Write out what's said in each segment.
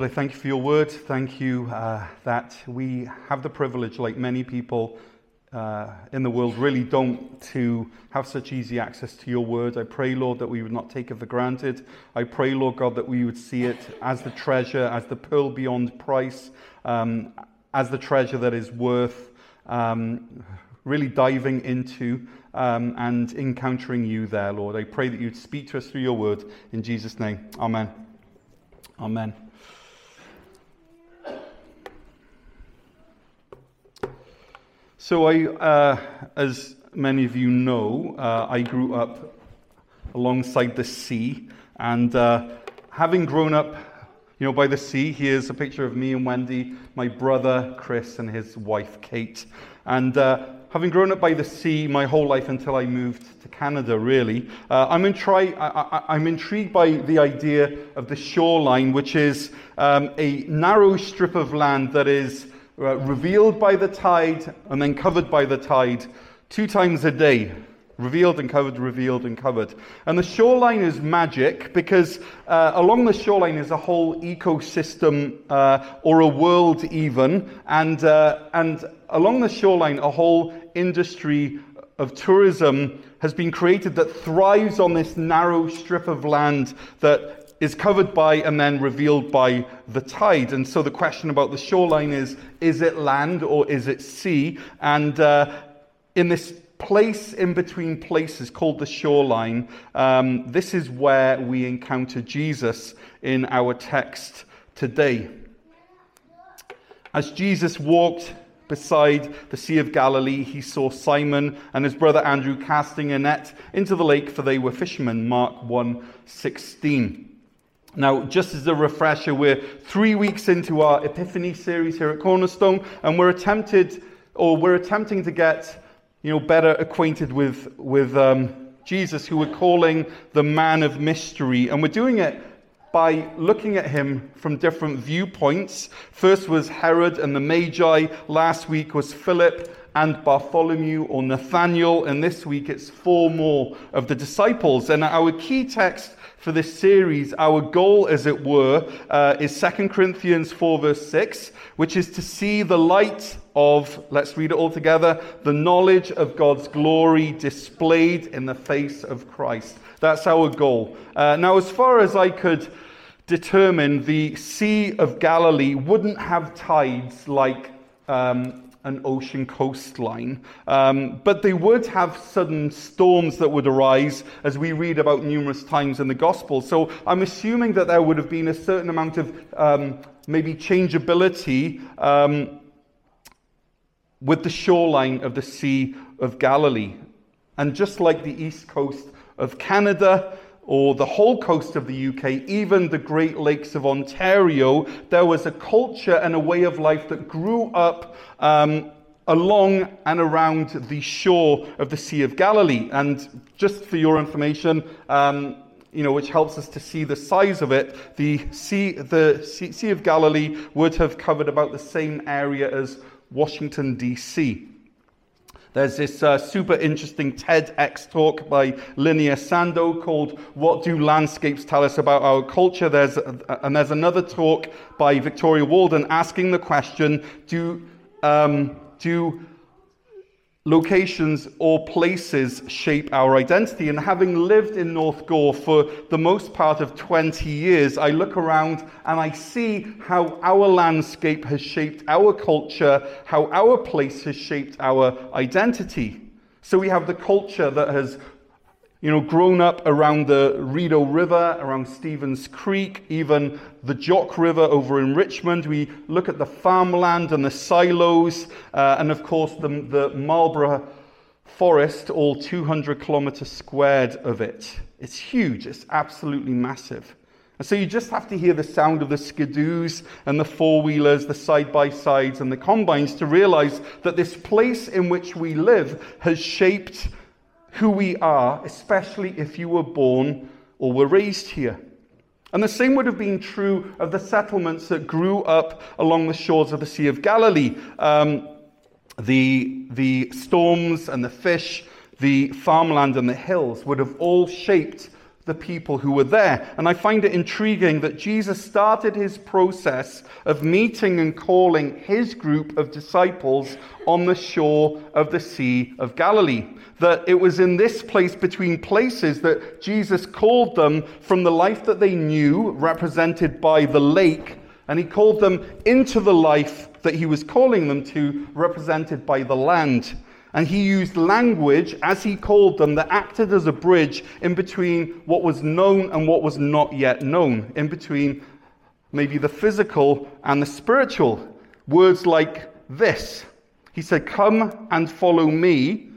Lord, I thank you for your word. Thank you uh, that we have the privilege, like many people uh, in the world really don't, to have such easy access to your word. I pray, Lord, that we would not take it for granted. I pray, Lord God, that we would see it as the treasure, as the pearl beyond price, um, as the treasure that is worth um, really diving into um, and encountering you there, Lord. I pray that you'd speak to us through your word. In Jesus' name, amen. Amen. So, I, uh, as many of you know, uh, I grew up alongside the sea, and uh, having grown up, you know, by the sea, here's a picture of me and Wendy, my brother Chris, and his wife Kate. And uh, having grown up by the sea my whole life until I moved to Canada, really, uh, I'm, intri- I, am intrigued by the idea of the shoreline, which is um, a narrow strip of land that is uh, revealed by the tide and then covered by the tide two times a day. Revealed and covered, revealed and covered. And the shoreline is magic because uh, along the shoreline is a whole ecosystem uh, or a world, even. And, uh, and along the shoreline, a whole industry of tourism has been created that thrives on this narrow strip of land that is covered by and then revealed by the tide. And so the question about the shoreline is is it land or is it sea? And uh, in this place in between places called the shoreline, um, this is where we encounter Jesus in our text today. As Jesus walked beside the Sea of Galilee, he saw Simon and his brother Andrew casting a net into the lake, for they were fishermen. Mark 1 16. Now, just as a refresher, we're three weeks into our Epiphany series here at Cornerstone, and we're attempted, or we're attempting to get, you know, better acquainted with with um, Jesus, who we're calling the Man of Mystery, and we're doing it by looking at him from different viewpoints. First was Herod and the Magi. Last week was Philip and Bartholomew or Nathaniel, and this week it's four more of the disciples. And our key text for this series, our goal, as it were, uh, is 2 Corinthians 4, verse 6, which is to see the light of, let's read it all together, the knowledge of God's glory displayed in the face of Christ. That's our goal. Uh, now, as far as I could determine, the Sea of Galilee wouldn't have tides like um, an ocean coastline. Um, but they would have sudden storms that would arise, as we read about numerous times in the Gospel. So I'm assuming that there would have been a certain amount of um, maybe changeability um, with the shoreline of the Sea of Galilee. And just like the east coast of Canada, or the whole coast of the UK, even the Great Lakes of Ontario, there was a culture and a way of life that grew up um, along and around the shore of the Sea of Galilee. And just for your information, um, you know, which helps us to see the size of it, the sea, the sea of Galilee would have covered about the same area as Washington, D.C. There's this uh, super interesting TEDx talk by Linnea Sando called What Do Landscapes Tell Us About Our Culture? There's, and there's another talk by Victoria Walden asking the question Do, um, do locations or places shape our identity. And having lived in North Gower for the most part of 20 years, I look around and I see how our landscape has shaped our culture, how our place has shaped our identity. So we have the culture that has you know, grown up around the Rideau River, around Stevens Creek, even the Jock River over in Richmond. We look at the farmland and the silos, uh, and of course the, the Marlborough Forest, all 200 kilometers squared of it. It's huge, it's absolutely massive. And so you just have to hear the sound of the skidoos and the four wheelers, the side by sides, and the combines to realize that this place in which we live has shaped who we are, especially if you were born or were raised here. And the same would have been true of the settlements that grew up along the shores of the Sea of Galilee. Um, the, the storms and the fish, the farmland and the hills would have all shaped the people who were there. And I find it intriguing that Jesus started his process of meeting and calling his group of disciples on the shore of the Sea of Galilee. That it was in this place between places that Jesus called them from the life that they knew, represented by the lake, and he called them into the life that he was calling them to, represented by the land. And he used language, as he called them, that acted as a bridge in between what was known and what was not yet known, in between maybe the physical and the spiritual. Words like this He said, Come and follow me,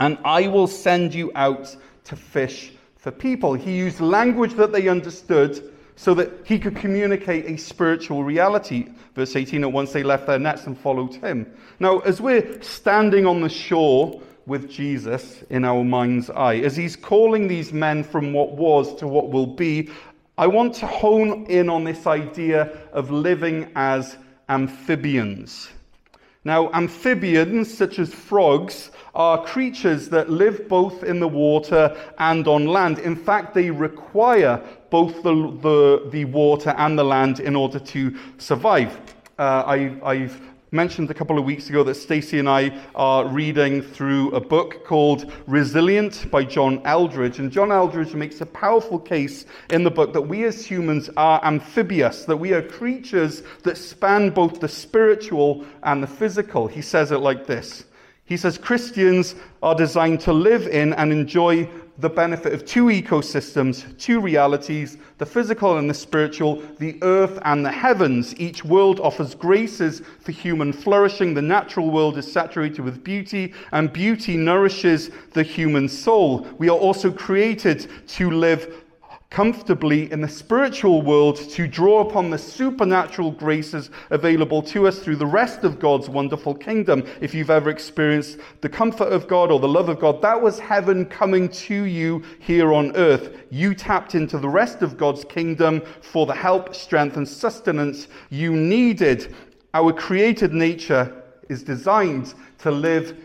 and I will send you out to fish for people. He used language that they understood so that he could communicate a spiritual reality. Verse 18, at once they left their nets and followed him. Now, as we're standing on the shore with Jesus in our mind's eye, as he's calling these men from what was to what will be, I want to hone in on this idea of living as amphibians. Now, amphibians, such as frogs, are creatures that live both in the water and on land. In fact, they require both the, the, the water and the land in order to survive. Uh, I, I've mentioned a couple of weeks ago that Stacey and I are reading through a book called Resilient by John Eldredge. And John Eldredge makes a powerful case in the book that we as humans are amphibious, that we are creatures that span both the spiritual and the physical. He says it like this. He says Christians are designed to live in and enjoy the benefit of two ecosystems, two realities, the physical and the spiritual, the earth and the heavens. Each world offers graces for human flourishing. The natural world is saturated with beauty, and beauty nourishes the human soul. We are also created to live comfortably in the spiritual world to draw upon the supernatural graces available to us through the rest of God's wonderful kingdom. If you've ever experienced the comfort of God or the love of God, that was heaven coming to you here on earth. You tapped into the rest of God's kingdom for the help, strength, and sustenance you needed. Our created nature is designed to live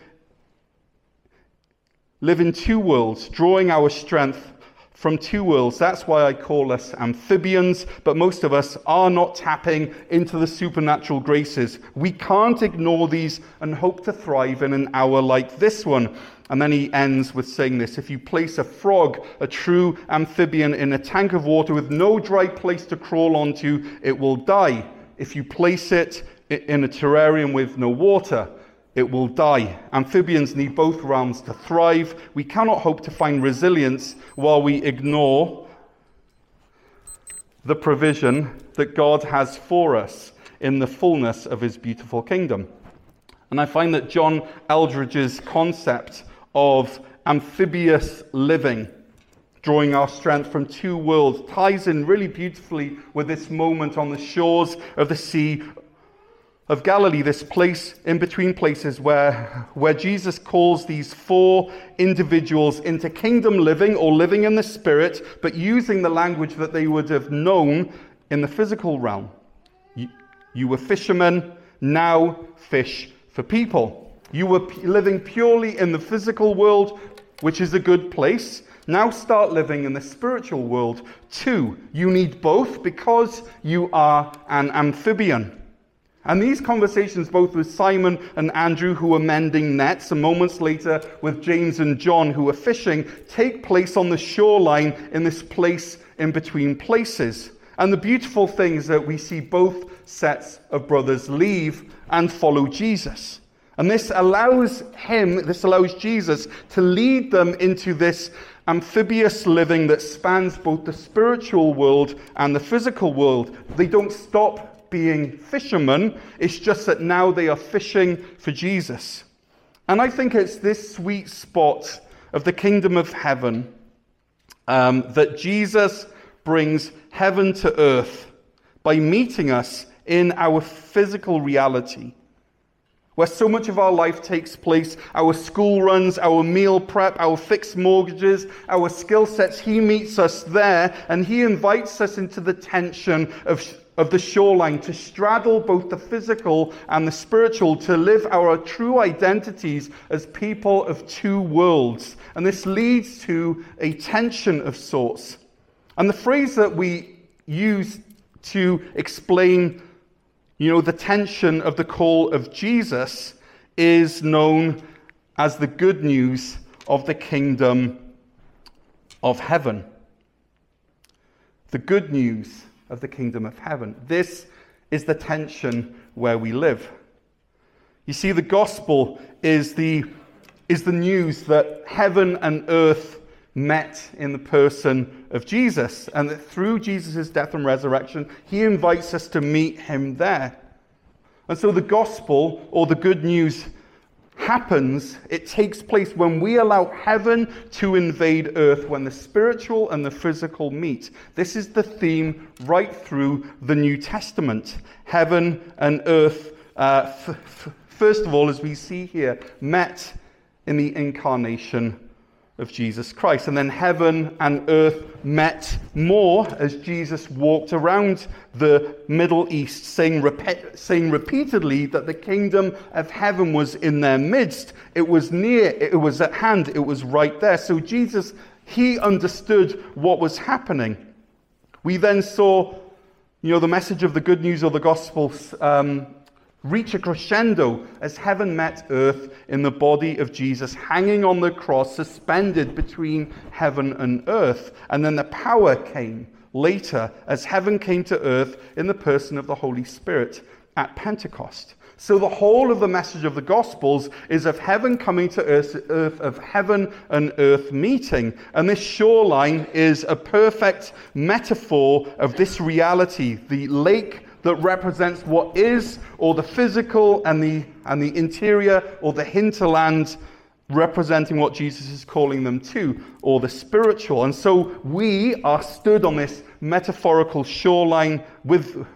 live in two worlds, drawing our strength from two worlds. That's why I call us amphibians, but most of us are not tapping into the supernatural graces. We can't ignore these and hope to thrive in an hour like this one. And then he ends with saying this If you place a frog, a true amphibian, in a tank of water with no dry place to crawl onto, it will die. If you place it in a terrarium with no water, it will die. Amphibians need both realms to thrive. We cannot hope to find resilience while we ignore the provision that God has for us in the fullness of his beautiful kingdom. And I find that John Eldredge's concept of amphibious living, drawing our strength from two worlds, ties in really beautifully with this moment on the shores of the Sea of Galilee, this place in between places where, where Jesus calls these four individuals into kingdom living or living in the spirit, but using the language that they would have known in the physical realm. You, you were fishermen, now fish for people. You were p- living purely in the physical world, which is a good place. Now start living in the spiritual world too. You need both because you are an amphibian. And these conversations, both with Simon and Andrew, who were mending nets, and moments later with James and John, who were fishing, take place on the shoreline in this place in between places. And the beautiful thing is that we see both sets of brothers leave and follow Jesus. And this allows him, this allows Jesus to lead them into this amphibious living that spans both the spiritual world and the physical world. They don't stop being fishermen. It's just that now they are fishing for Jesus. And I think it's this sweet spot of the kingdom of heaven um, that Jesus brings heaven to earth by meeting us in our physical reality. where so much of our life takes place our school runs, our meal prep, our fixed mortgages, our skill sets. He meets us there and he invites us into the tension of, of the shoreline to straddle both the physical and the spiritual, to live our true identities as people of two worlds. And this leads to a tension of sorts. And the phrase that we use to explain you know, the tension of the call of Jesus is known as the good news of the kingdom of heaven. The good news of the kingdom of heaven. This is the tension where we live. You see, the gospel is the, is the news that heaven and earth met in the person of Jesus, and that through Jesus' death and resurrection, he invites us to meet him there. And so the gospel, or the good news, happens, it takes place when we allow heaven to invade earth, when the spiritual and the physical meet. This is the theme right through the New Testament. Heaven and earth, uh, f- f- first of all, as we see here, met in the incarnation of Jesus Christ. And then heaven and earth met more as Jesus walked around the Middle East, saying, saying repeatedly that the kingdom of heaven was in their midst. It was near, it was at hand, it was right there. So Jesus, he understood what was happening. We then saw, you know, the message of the good news or the gospel um, reach a crescendo as heaven met earth in the body of Jesus, hanging on the cross, suspended between heaven and earth. And then the power came later as heaven came to earth in the person of the Holy Spirit at Pentecost. So, the whole of the message of the Gospels is of heaven coming to earth, earth, of heaven and earth meeting. And this shoreline is a perfect metaphor of this reality the lake that represents what is, or the physical and the, and the interior, or the hinterland representing what Jesus is calling them to, or the spiritual. And so we are stood on this metaphorical shoreline with,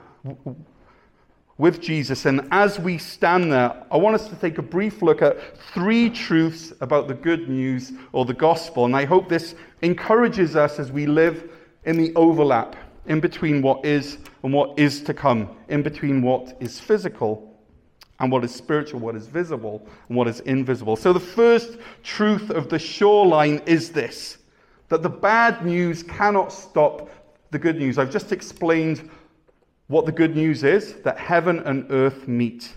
with Jesus. And as we stand there, I want us to take a brief look at three truths about the good news or the gospel. And I hope this encourages us as we live in the overlap in between what is and what is to come, in between what is physical and what is spiritual, what is visible and what is invisible. So, the first truth of the shoreline is this that the bad news cannot stop the good news. I've just explained what the good news is that heaven and earth meet.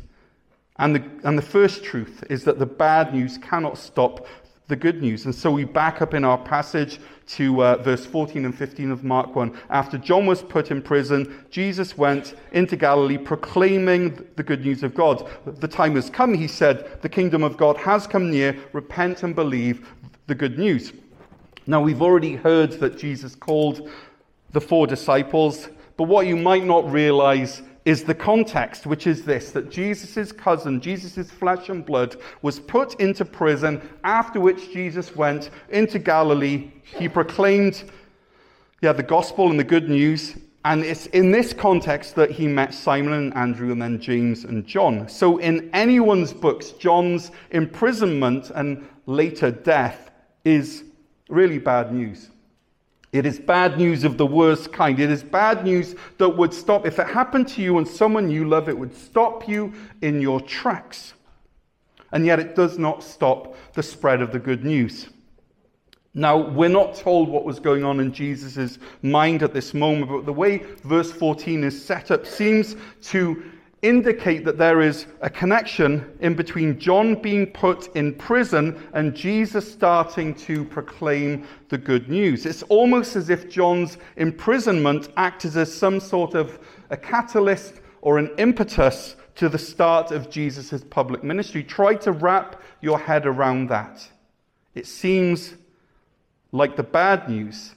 And the, and the first truth is that the bad news cannot stop the good news. And so we back up in our passage to uh, verse 14 and 15 of Mark 1. After John was put in prison, Jesus went into Galilee proclaiming the good news of God. The time has come, he said, the kingdom of God has come near. Repent and believe the good news. Now, we've already heard that Jesus called the four disciples, but what you might not realize is the context, which is this that Jesus' cousin, Jesus' flesh and blood, was put into prison, after which Jesus went into Galilee. He proclaimed yeah, the gospel and the good news. And it's in this context that he met Simon and Andrew and then James and John. So, in anyone's books, John's imprisonment and later death is really bad news. It is bad news of the worst kind. It is bad news that would stop, if it happened to you and someone you love, it would stop you in your tracks. And yet it does not stop the spread of the good news. Now, we're not told what was going on in Jesus' mind at this moment, but the way verse 14 is set up seems to indicate that there is a connection in between John being put in prison and Jesus starting to proclaim the good news. It's almost as if John's imprisonment acted as some sort of a catalyst or an impetus to the start of Jesus' public ministry. Try to wrap your head around that. It seems like the bad news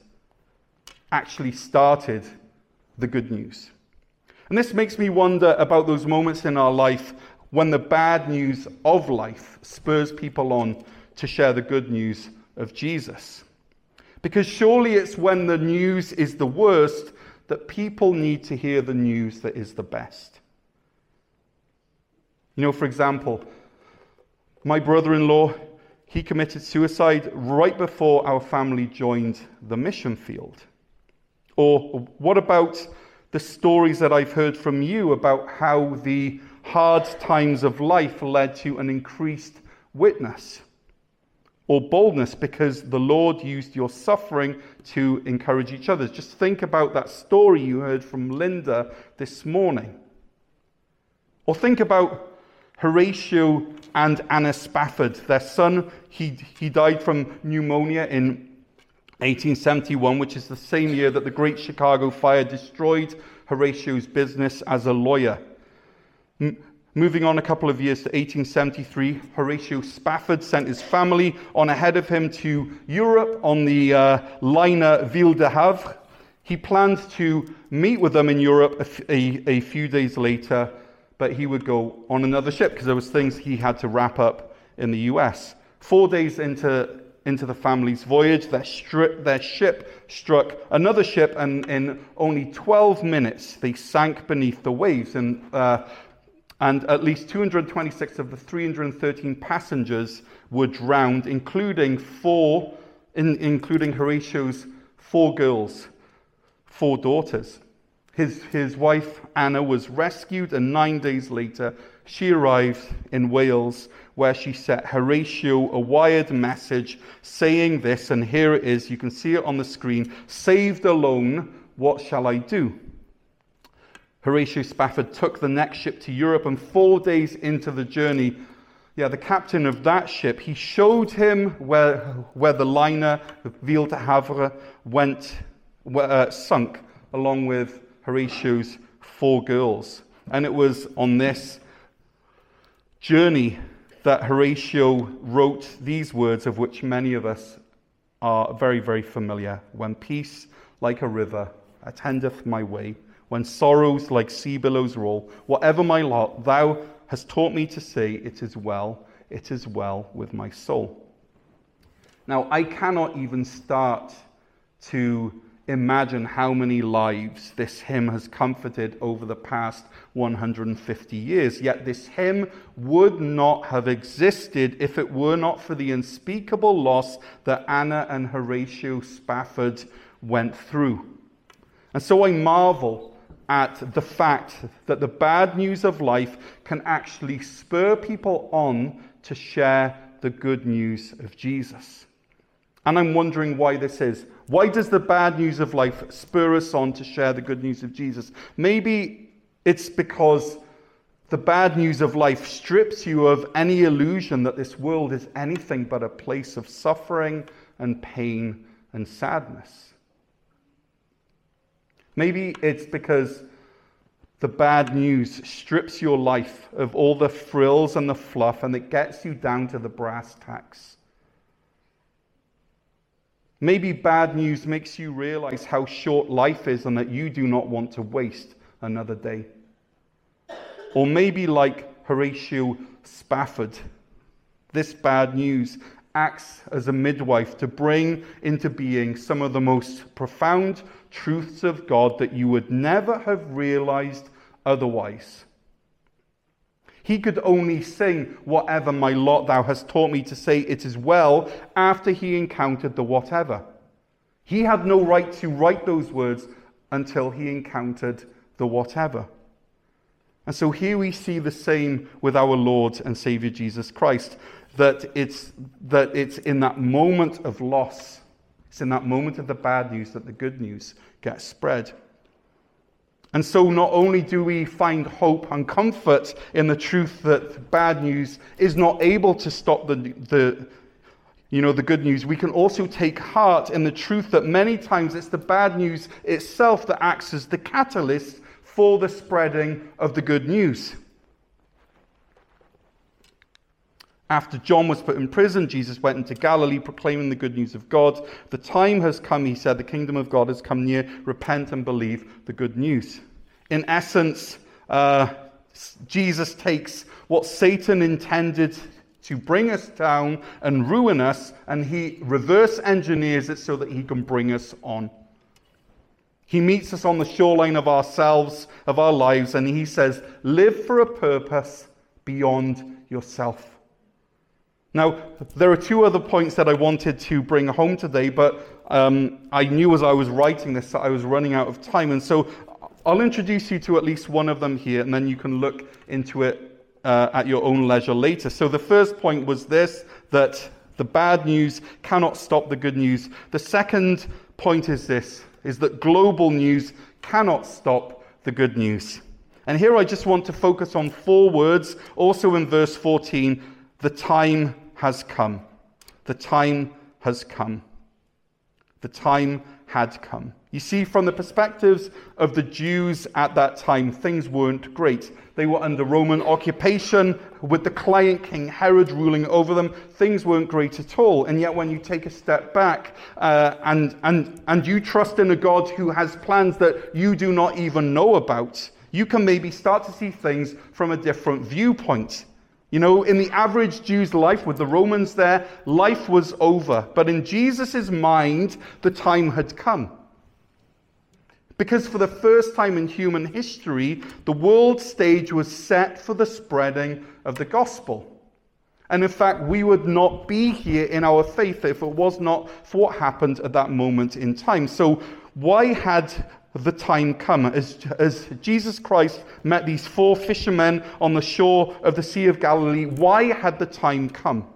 actually started the good news. And this makes me wonder about those moments in our life when the bad news of life spurs people on to share the good news of Jesus. Because surely it's when the news is the worst that people need to hear the news that is the best. You know, for example, my brother in law, he committed suicide right before our family joined the mission field. Or what about the stories that I've heard from you about how the hard times of life led to an increased witness or boldness because the Lord used your suffering to encourage each other. Just think about that story you heard from Linda this morning. Or think about Horatio and Anna Spafford. Their son, he, he died from pneumonia in 1871, which is the same year that the Great Chicago Fire destroyed Horatio's business as a lawyer. M- moving on a couple of years to 1873, Horatio Spafford sent his family on ahead of him to Europe on the uh, liner Ville de Havre. He planned to meet with them in Europe a, f- a, a few days later, but he would go on another ship because there was things he had to wrap up in the US. Four days into into the family's voyage. Their, stri- their, ship struck another ship, and in only 12 minutes, they sank beneath the waves. And, uh, and at least 226 of the 313 passengers were drowned, including four, in, including Horatio's four girls, four daughters. His, his wife, Anna, was rescued, and nine days later, she arrived in Wales where she sent Horatio a wired message saying this, and here it is, you can see it on the screen Saved alone, what shall I do? Horatio Spafford took the next ship to Europe, and four days into the journey, yeah, the captain of that ship, he showed him where, where the liner, Ville de Havre, went, uh, sunk, along with Horatio's four girls. And it was on this journey that Horatio wrote these words, of which many of us are very, very familiar. When peace, like a river, attendeth my way, when sorrows like sea billows roll, whatever my lot, thou hast taught me to say, It is well, it is well with my soul. Now, I cannot even start to imagine how many lives this hymn has comforted over the past 150 years. Yet this hymn would not have existed if it were not for the unspeakable loss that Anna and Horatio Spafford went through. And so I marvel at the fact that the bad news of life can actually spur people on to share the good news of Jesus. And I'm wondering why this is. Why does the bad news of life spur us on to share the good news of Jesus? Maybe it's because the bad news of life strips you of any illusion that this world is anything but a place of suffering and pain and sadness. Maybe it's because the bad news strips your life of all the frills and the fluff and it gets you down to the brass tacks. Maybe bad news makes you realize how short life is and that you do not want to waste another day. Or maybe, like Horatio Spafford, this bad news acts as a midwife to bring into being some of the most profound truths of God that you would never have realized otherwise. He could only sing, Whatever my lot thou hast taught me to say, it is well, after he encountered the whatever. He had no right to write those words until he encountered the whatever. And so here we see the same with our Lord and Savior Jesus Christ that it's, that it's in that moment of loss, it's in that moment of the bad news that the good news gets spread. And so, not only do we find hope and comfort in the truth that bad news is not able to stop the, the, you know, the good news, we can also take heart in the truth that many times it's the bad news itself that acts as the catalyst for the spreading of the good news. After John was put in prison, Jesus went into Galilee proclaiming the good news of God. The time has come, he said, the kingdom of God has come near. Repent and believe the good news. In essence, uh, Jesus takes what Satan intended to bring us down and ruin us, and he reverse engineers it so that he can bring us on. He meets us on the shoreline of ourselves, of our lives, and he says, Live for a purpose, beyond yourself. Now, there are two other points that I wanted to bring home today, but um, I knew as I was writing this that I was running out of time. And so I'll introduce you to at least one of them here, and then you can look into it uh, at your own leisure later. So the first point was this that the bad news cannot stop the good news. The second point is this is that global news cannot stop the good news. And here I just want to focus on four words, also in verse 14 the time has come. The time has come. The time had come. You see, from the perspectives of the Jews at that time, things weren't great. They were under Roman occupation with the client king Herod ruling over them. Things weren't great at all. And yet, when you take a step back uh, and, and, and you trust in a God who has plans that you do not even know about, you can maybe start to see things from a different viewpoint. You know, in the average Jew's life, with the Romans there, life was over. But in Jesus' mind, the time had come. Because for the first time in human history, the world stage was set for the spreading of the gospel. And in fact, we would not be here in our faith if it was not for what happened at that moment in time. So, why had the time come. As, as Jesus Christ met these four fishermen on the shore of the Sea of Galilee, why had the time come?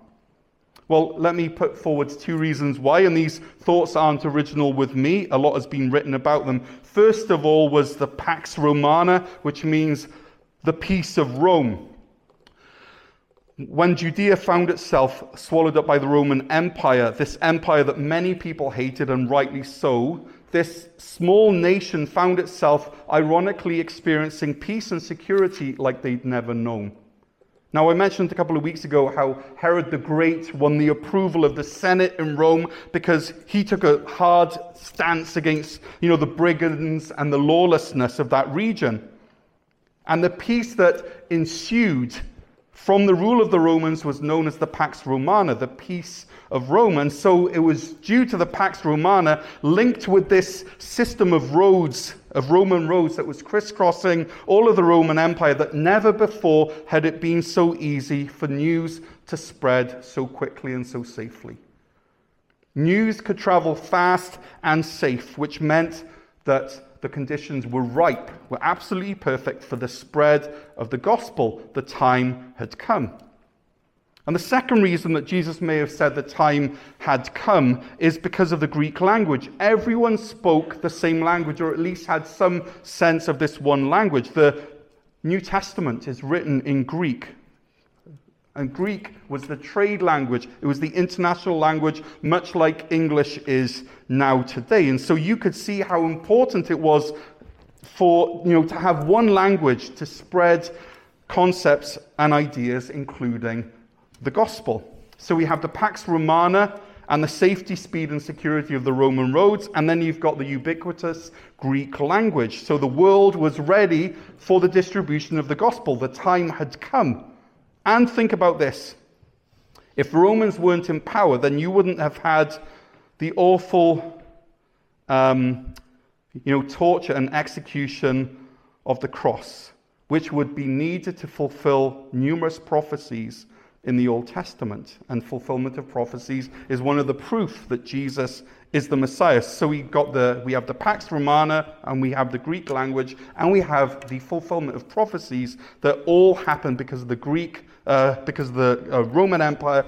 Well, let me put forward two reasons why, and these thoughts aren't original with me. A lot has been written about them. First of all, was the Pax Romana, which means the peace of Rome. When Judea found itself swallowed up by the Roman Empire, this empire that many people hated, and rightly so, this small nation found itself ironically experiencing peace and security like they'd never known. Now, I mentioned a couple of weeks ago how Herod the Great won the approval of the Senate in Rome because he took a hard stance against, you know, the brigands and the lawlessness of that region. And the peace that ensued from the rule of the Romans was known as the Pax Romana, the peace of Rome. And so it was due to the Pax Romana linked with this system of roads, of Roman roads that was crisscrossing all of the Roman Empire that never before had it been so easy for news to spread so quickly and so safely. News could travel fast and safe, which meant that the conditions were ripe, were absolutely perfect for the spread of the gospel. The time had come. And the second reason that Jesus may have said the time had come is because of the Greek language. Everyone spoke the same language, or at least had some sense of this one language. The New Testament is written in Greek. And Greek was the trade language, it was the international language, much like English is now today. And so you could see how important it was for, you know, to have one language to spread concepts and ideas, including the gospel. So we have the Pax Romana and the safety, speed, and security of the Roman roads, and then you've got the ubiquitous Greek language. So the world was ready for the distribution of the gospel. The time had come. And think about this. If Romans weren't in power, then you wouldn't have had the awful um, you know, torture and execution of the cross, which would be needed to fulfill numerous prophecies in the Old Testament. And fulfillment of prophecies is one of the proof that Jesus is the Messiah. So we got the we have the Pax Romana and we have the Greek language and we have the fulfillment of prophecies that all happened because of the Greek uh, because of the uh, Roman Empire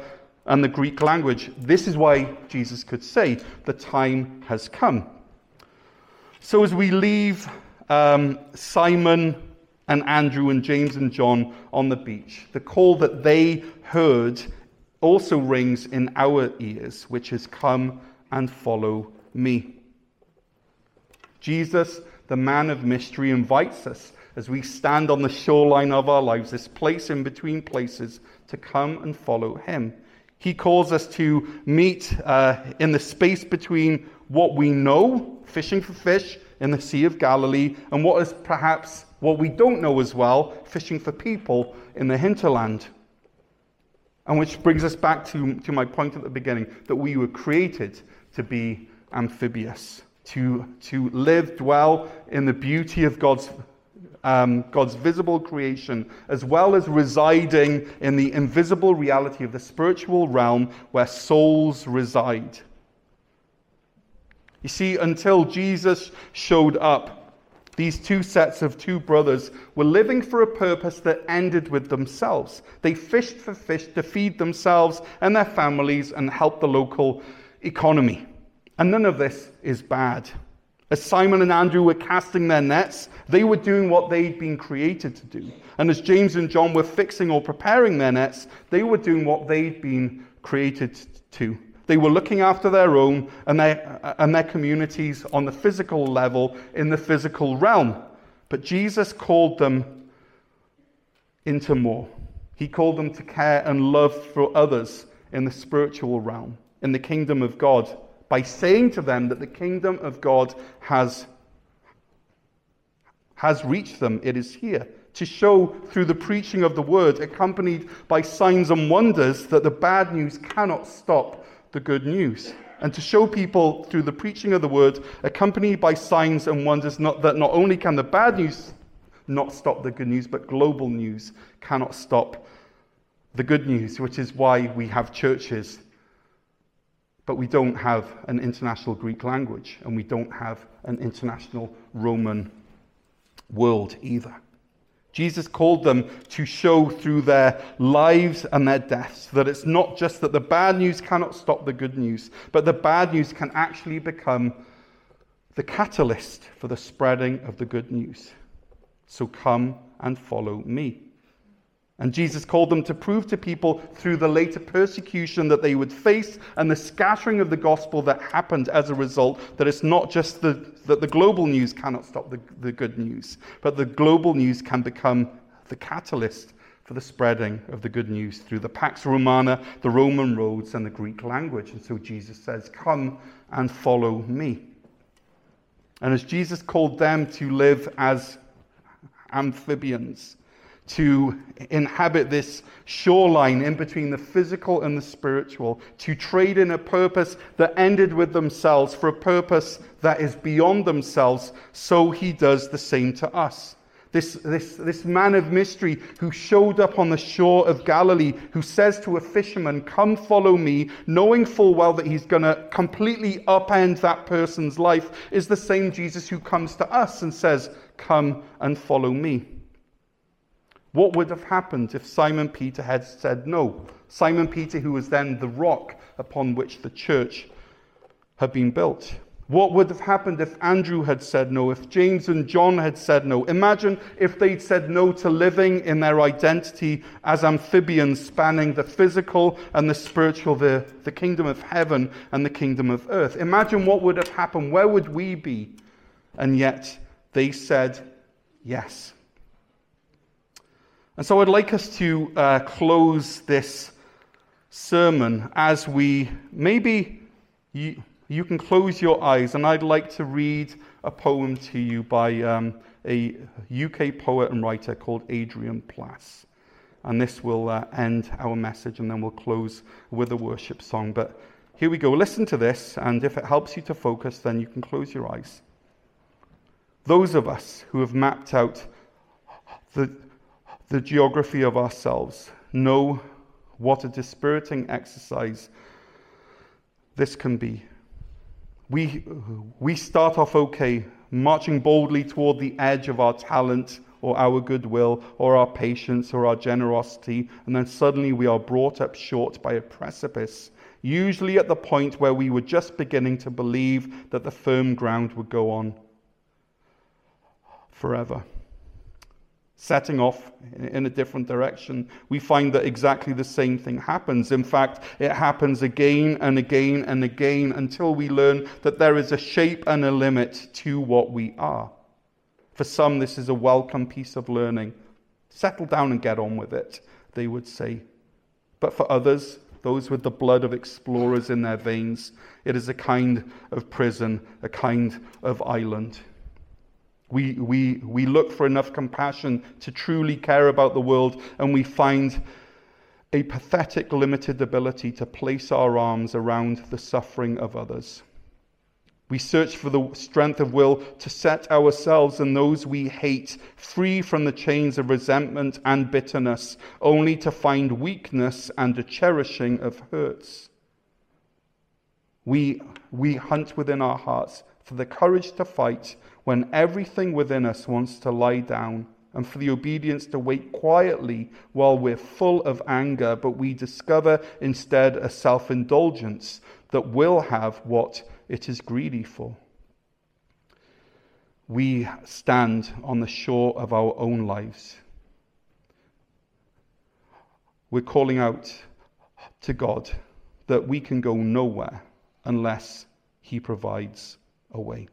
and the Greek language. This is why Jesus could say, The time has come. So as we leave um, Simon and Andrew and James and John on the beach, the call that they heard also rings in our ears, which is, Come and follow me. Jesus, the man of mystery, invites us as we stand on the shoreline of our lives, this place in between places, to come and follow him. He calls us to meet uh, in the space between what we know, fishing for fish in the Sea of Galilee, and what is perhaps what we don't know as well, fishing for people in the hinterland. And which brings us back to, to my point at the beginning that we were created to be amphibious, to, to live, dwell in the beauty of God's um, God's visible creation, as well as residing in the invisible reality of the spiritual realm where souls reside. You see, until Jesus showed up, these two sets of two brothers were living for a purpose that ended with themselves. They fished for fish to feed themselves and their families and help the local economy. And none of this is bad. As Simon and Andrew were casting their nets, they were doing what they'd been created to do. And as James and John were fixing or preparing their nets, they were doing what they'd been created to. They were looking after their own and their, and their communities on the physical level in the physical realm. But Jesus called them into more. He called them to care and love for others in the spiritual realm, in the kingdom of God by saying to them that the kingdom of God has, has reached them. It is here. To show through the preaching of the word, accompanied by signs and wonders, that the bad news cannot stop the good news. And to show people through the preaching of the word, accompanied by signs and wonders, not, that not only can the bad news not stop the good news, but global news cannot stop the good news, which is why we have churches but we don't have an international Greek language, and we don't have an international Roman world either. Jesus called them to show through their lives and their deaths that it's not just that the bad news cannot stop the good news, but the bad news can actually become the catalyst for the spreading of the good news. So come and follow me. And Jesus called them to prove to people through the later persecution that they would face and the scattering of the gospel that happened as a result that it's not just the, that the global news cannot stop the, the good news, but the global news can become the catalyst for the spreading of the good news through the Pax Romana, the Roman roads, and the Greek language. And so Jesus says, Come and follow me. And as Jesus called them to live as amphibians, to inhabit this shoreline in between the physical and the spiritual, to trade in a purpose that ended with themselves for a purpose that is beyond themselves, so he does the same to us. This, this, this man of mystery who showed up on the shore of Galilee, who says to a fisherman, Come follow me, knowing full well that he's going to completely upend that person's life, is the same Jesus who comes to us and says, Come and follow me. What would have happened if Simon Peter had said no? Simon Peter, who was then the rock upon which the church had been built. What would have happened if Andrew had said no, if James and John had said no? Imagine if they'd said no to living in their identity as amphibians spanning the physical and the spiritual, the, the kingdom of heaven and the kingdom of earth. Imagine what would have happened. Where would we be? And yet they said yes. And so I'd like us to uh, close this sermon as we maybe you, you, can close your eyes, and I'd like to read a poem to you by um, a UK poet and writer called Adrian Plass. And this will uh, end our message, and then we'll close with a worship song. But here we go. Listen to this, and if it helps you to focus, then you can close your eyes. Those of us who have mapped out the the geography of ourselves, know what a dispiriting exercise this can be. We, we start off okay, marching boldly toward the edge of our talent or our goodwill or our patience or our generosity, and then suddenly we are brought up short by a precipice, usually at the point where we were just beginning to believe that the firm ground would go on forever setting off in a different direction, we find that exactly the same thing happens. In fact, it happens again and again and again until we learn that there is a shape and a limit to what we are. For some, this is a welcome piece of learning. Settle down and get on with it, they would say. But for others, those with the blood of explorers in their veins, it is a kind of prison, a kind of island. We, we, we look for enough compassion to truly care about the world, and we find a pathetic, limited ability to place our arms around the suffering of others. We search for the strength of will to set ourselves and those we hate free from the chains of resentment and bitterness, only to find weakness and a cherishing of hurts. We, we hunt within our hearts for the courage to fight when everything within us wants to lie down, and for the obedience to wait quietly while we're full of anger, but we discover instead a self indulgence that will have what it is greedy for. We stand on the shore of our own lives. We're calling out to God that we can go nowhere unless He provides a way.